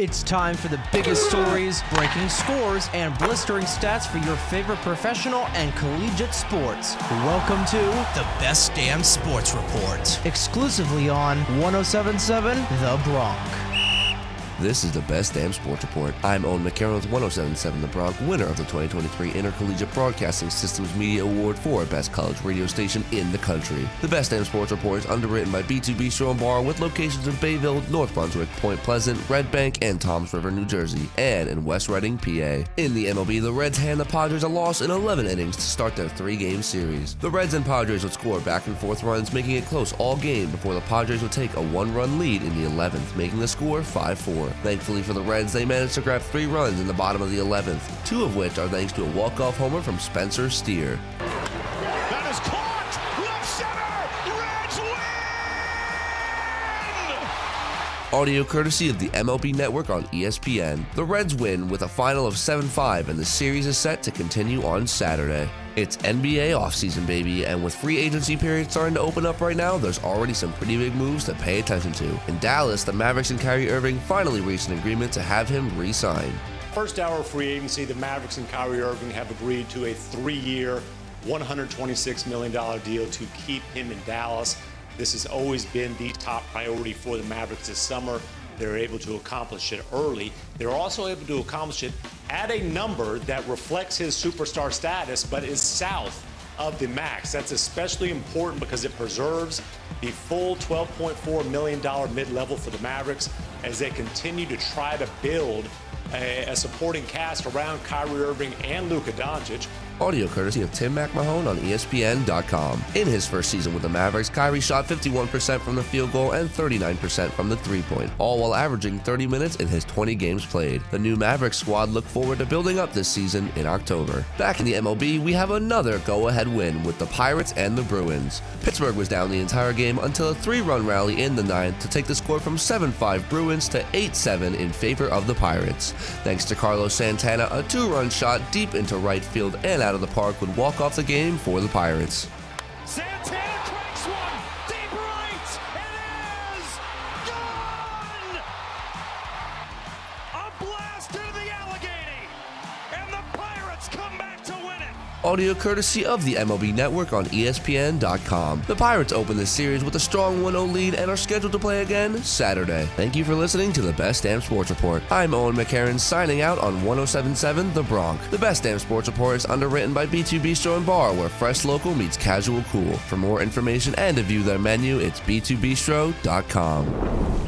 It's time for the biggest stories, breaking scores, and blistering stats for your favorite professional and collegiate sports. Welcome to The Best Damn Sports Report. exclusively on 1077 The Bronx. This is the Best Damn Sports Report. I'm Owen McCarron with 1077 The Bronx, winner of the 2023 Intercollegiate Broadcasting Systems Media Award for Best College Radio Station in the country. The Best Damn Sports Report is underwritten by B2 Bistro and Bar with locations in Bayville, North Brunswick, Point Pleasant, Red Bank, and Toms River, New Jersey, and in West Reading, PA. In the MLB, the Reds hand the Padres a loss in 11 innings to start their three-game series. The Reds and Padres would score back and forth runs, making it close all game before the Padres would take a one-run lead in the 11th, making the score 5-4. Thankfully for the Reds, they managed to grab three runs in the bottom of the 11th, two of which are thanks to a walk-off homer from Spencer Steer. Audio courtesy of the MLB Network on ESPN. The Reds win with a final of 7-5 and the series is set to continue on Saturday. It's NBA offseason, baby, and with free agency period starting to open up right now, there's already some pretty big moves to pay attention to. In Dallas, the Mavericks and Kyrie Irving finally reached an agreement to have him re-sign. First hour of free agency, the Mavericks and Kyrie Irving have agreed to a three-year, $126 million deal to keep him in Dallas. This has always been the top priority for the Mavericks this summer. They're able to accomplish it early. They're also able to accomplish it at a number that reflects his superstar status, but is south of the max. That's especially important because it preserves the full $12.4 million mid-level for the Mavericks as they continue to try to build a, a supporting cast around Kyrie Irving and Luka Doncic. Audio courtesy of Tim McMahon on ESPN.com. In his first season with the Mavericks, Kyrie shot 51% from the field goal and 39% from the three point, all while averaging 30 minutes in his 20 games played. The new Mavericks squad look forward to building up this season in October. Back in the MLB, we have another go ahead win with the Pirates and the Brewers. Pittsburgh was down the entire game until a three run rally in the ninth to take the score from 7 5 Brewers to 8 7 in favor of the Pirates. Thanks to Carlos Santana, a two run shot deep into right field and out of the park would walk off the game for the Pirates. Santana cracks one! Deep right! It is gone! A blast into the Allegheny! And the Pirates come back! Audio courtesy of the MLB Network on ESPN.com. The Pirates open the series with a strong 1 0 lead and are scheduled to play again Saturday. Thank you for listening to the Best Damn Sports Report. I'm Owen McCarron signing out on 1077 The Bronx. The Best Damn Sports Report is underwritten by B2 Bistro and Bar, where fresh local meets casual cool. For more information and to view their menu, it's b2bistro.com.